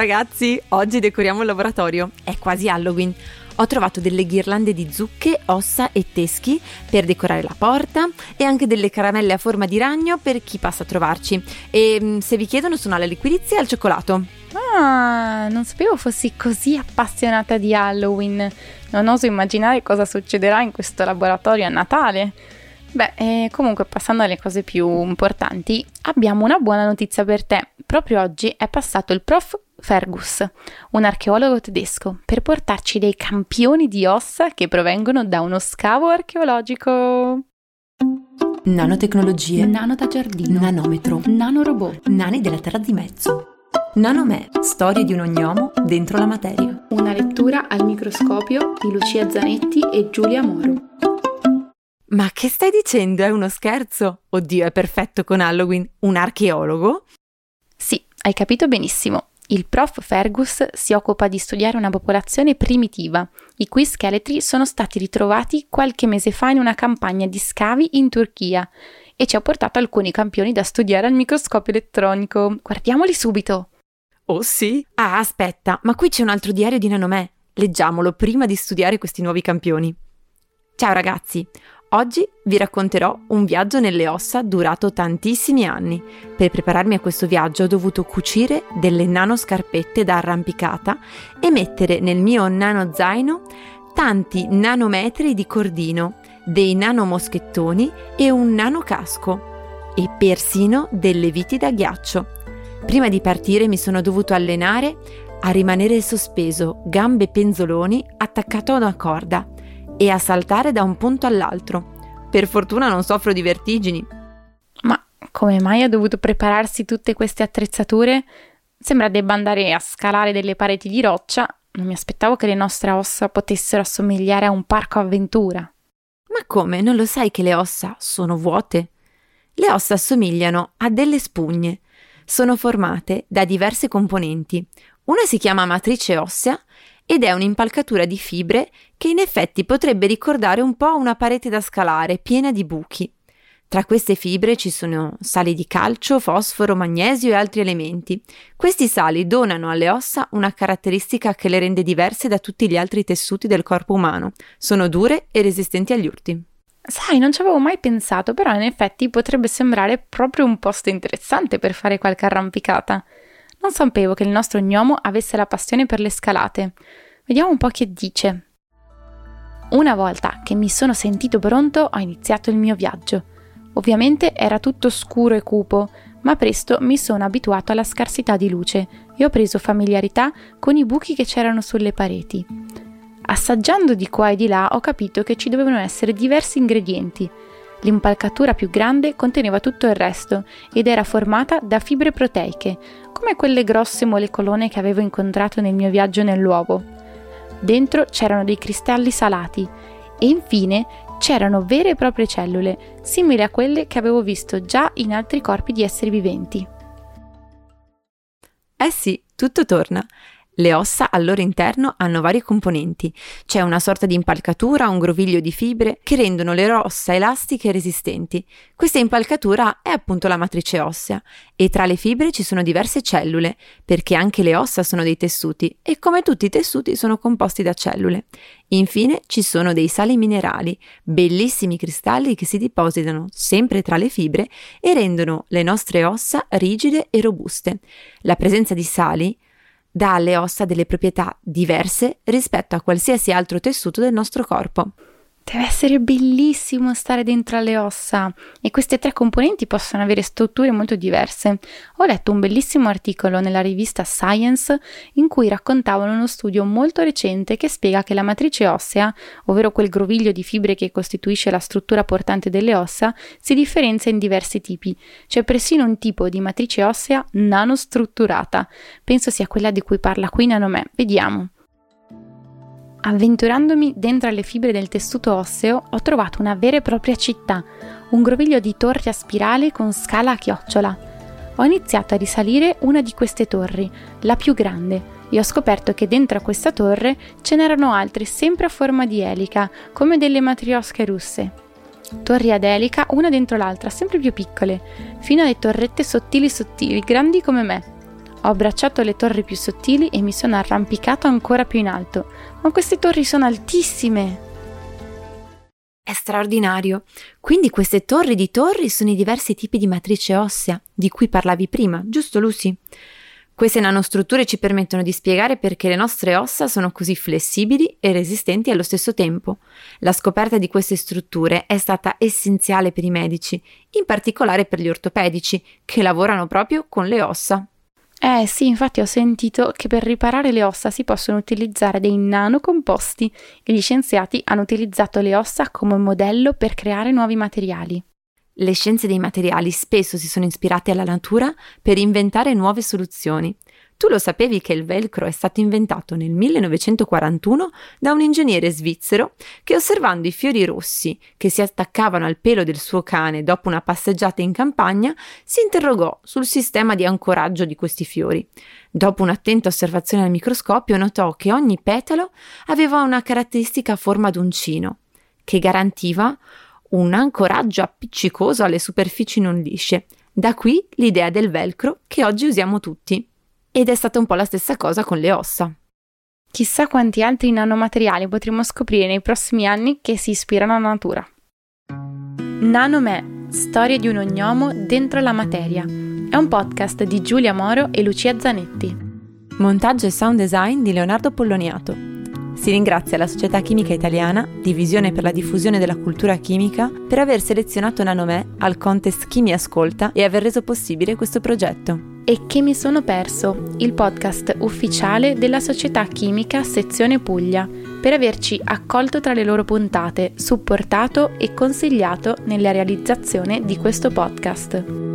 ragazzi, oggi decoriamo il laboratorio. È quasi Halloween. Ho trovato delle ghirlande di zucche, ossa e teschi per decorare la porta e anche delle caramelle a forma di ragno per chi passa a trovarci. E mm, se vi chiedono sono alla liquirizia e al cioccolato. Ah, non sapevo fossi così appassionata di Halloween. Non oso immaginare cosa succederà in questo laboratorio a Natale. Beh, eh, comunque passando alle cose più importanti, abbiamo una buona notizia per te. Proprio oggi è passato il prof Fergus, un archeologo tedesco, per portarci dei campioni di ossa che provengono da uno scavo archeologico. Nanotecnologie, Nano da giardino, nanometro, nanorobot, nani della terra di mezzo. Nanomè, storie di un ognomo dentro la materia. una lettura al microscopio di Lucia Zanetti e Giulia Moro. Ma che stai dicendo? È uno scherzo? Oddio, è perfetto con Halloween. Un archeologo? Sì, hai capito benissimo. Il prof Fergus si occupa di studiare una popolazione primitiva, i cui scheletri sono stati ritrovati qualche mese fa in una campagna di scavi in Turchia e ci ha portato alcuni campioni da studiare al microscopio elettronico. Guardiamoli subito. Oh sì? Ah, aspetta, ma qui c'è un altro diario di Nanomè. Leggiamolo prima di studiare questi nuovi campioni. Ciao ragazzi, oggi vi racconterò un viaggio nelle ossa durato tantissimi anni. Per prepararmi a questo viaggio ho dovuto cucire delle nanoscarpette da arrampicata e mettere nel mio nano zaino tanti nanometri di cordino, dei nanomoschettoni e un nanocasco e persino delle viti da ghiaccio. Prima di partire mi sono dovuto allenare a rimanere sospeso, gambe penzoloni, attaccato a una corda e a saltare da un punto all'altro. Per fortuna non soffro di vertigini. Ma come mai ha dovuto prepararsi tutte queste attrezzature? Sembra debba andare a scalare delle pareti di roccia. Non mi aspettavo che le nostre ossa potessero assomigliare a un parco avventura. Ma come? Non lo sai che le ossa sono vuote? Le ossa assomigliano a delle spugne. Sono formate da diverse componenti. Una si chiama matrice ossea ed è un'impalcatura di fibre che in effetti potrebbe ricordare un po' una parete da scalare piena di buchi. Tra queste fibre ci sono sali di calcio, fosforo, magnesio e altri elementi. Questi sali donano alle ossa una caratteristica che le rende diverse da tutti gli altri tessuti del corpo umano. Sono dure e resistenti agli urti. Sai, non ci avevo mai pensato, però in effetti potrebbe sembrare proprio un posto interessante per fare qualche arrampicata. Non sapevo che il nostro gnomo avesse la passione per le scalate. Vediamo un po' che dice. Una volta che mi sono sentito pronto, ho iniziato il mio viaggio. Ovviamente era tutto scuro e cupo, ma presto mi sono abituato alla scarsità di luce e ho preso familiarità con i buchi che c'erano sulle pareti. Assaggiando di qua e di là ho capito che ci dovevano essere diversi ingredienti. L'impalcatura più grande conteneva tutto il resto ed era formata da fibre proteiche, come quelle grosse molecolone che avevo incontrato nel mio viaggio nell'uovo. Dentro c'erano dei cristalli salati e infine c'erano vere e proprie cellule, simili a quelle che avevo visto già in altri corpi di esseri viventi. Eh sì, tutto torna. Le ossa al loro interno hanno vari componenti. C'è una sorta di impalcatura, un groviglio di fibre che rendono le ossa elastiche e resistenti. Questa impalcatura è appunto la matrice ossea e tra le fibre ci sono diverse cellule, perché anche le ossa sono dei tessuti e come tutti i tessuti sono composti da cellule. Infine ci sono dei sali minerali, bellissimi cristalli che si depositano sempre tra le fibre e rendono le nostre ossa rigide e robuste. La presenza di sali dà alle ossa delle proprietà diverse rispetto a qualsiasi altro tessuto del nostro corpo. Deve essere bellissimo stare dentro alle ossa e queste tre componenti possono avere strutture molto diverse. Ho letto un bellissimo articolo nella rivista Science in cui raccontavano uno studio molto recente che spiega che la matrice ossea, ovvero quel groviglio di fibre che costituisce la struttura portante delle ossa, si differenzia in diversi tipi. C'è persino un tipo di matrice ossea nanostrutturata. Penso sia quella di cui parla qui Nanomè. Vediamo. Avventurandomi dentro alle fibre del tessuto osseo, ho trovato una vera e propria città, un groviglio di torri a spirale con scala a chiocciola. Ho iniziato a risalire una di queste torri, la più grande, e ho scoperto che dentro a questa torre ce n'erano altre sempre a forma di elica, come delle matriosche russe. Torri ad elica, una dentro l'altra, sempre più piccole, fino alle torrette sottili sottili, grandi come me. Ho abbracciato le torri più sottili e mi sono arrampicato ancora più in alto. Ma queste torri sono altissime! È straordinario. Quindi queste torri di torri sono i diversi tipi di matrice ossea di cui parlavi prima, giusto Lucy? Queste nanostrutture ci permettono di spiegare perché le nostre ossa sono così flessibili e resistenti allo stesso tempo. La scoperta di queste strutture è stata essenziale per i medici, in particolare per gli ortopedici, che lavorano proprio con le ossa. Eh sì, infatti ho sentito che per riparare le ossa si possono utilizzare dei nanocomposti e gli scienziati hanno utilizzato le ossa come modello per creare nuovi materiali. Le scienze dei materiali spesso si sono ispirate alla natura per inventare nuove soluzioni. Tu lo sapevi che il velcro è stato inventato nel 1941 da un ingegnere svizzero che osservando i fiori rossi che si attaccavano al pelo del suo cane dopo una passeggiata in campagna si interrogò sul sistema di ancoraggio di questi fiori. Dopo un'attenta osservazione al microscopio notò che ogni petalo aveva una caratteristica forma d'uncino che garantiva un ancoraggio appiccicoso alle superfici non lisce. Da qui l'idea del velcro che oggi usiamo tutti. Ed è stata un po' la stessa cosa con le ossa. Chissà quanti altri nanomateriali potremo scoprire nei prossimi anni che si ispirano alla natura. Nanome, storia di un ognomo dentro la materia. È un podcast di Giulia Moro e Lucia Zanetti. Montaggio e sound design di Leonardo Polloniato. Si ringrazia la Società Chimica Italiana, Divisione per la diffusione della cultura chimica, per aver selezionato Nanomè al contest Chi mi ascolta e aver reso possibile questo progetto. E che mi sono perso, il podcast ufficiale della Società Chimica Sezione Puglia, per averci accolto tra le loro puntate, supportato e consigliato nella realizzazione di questo podcast.